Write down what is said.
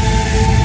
Yeah.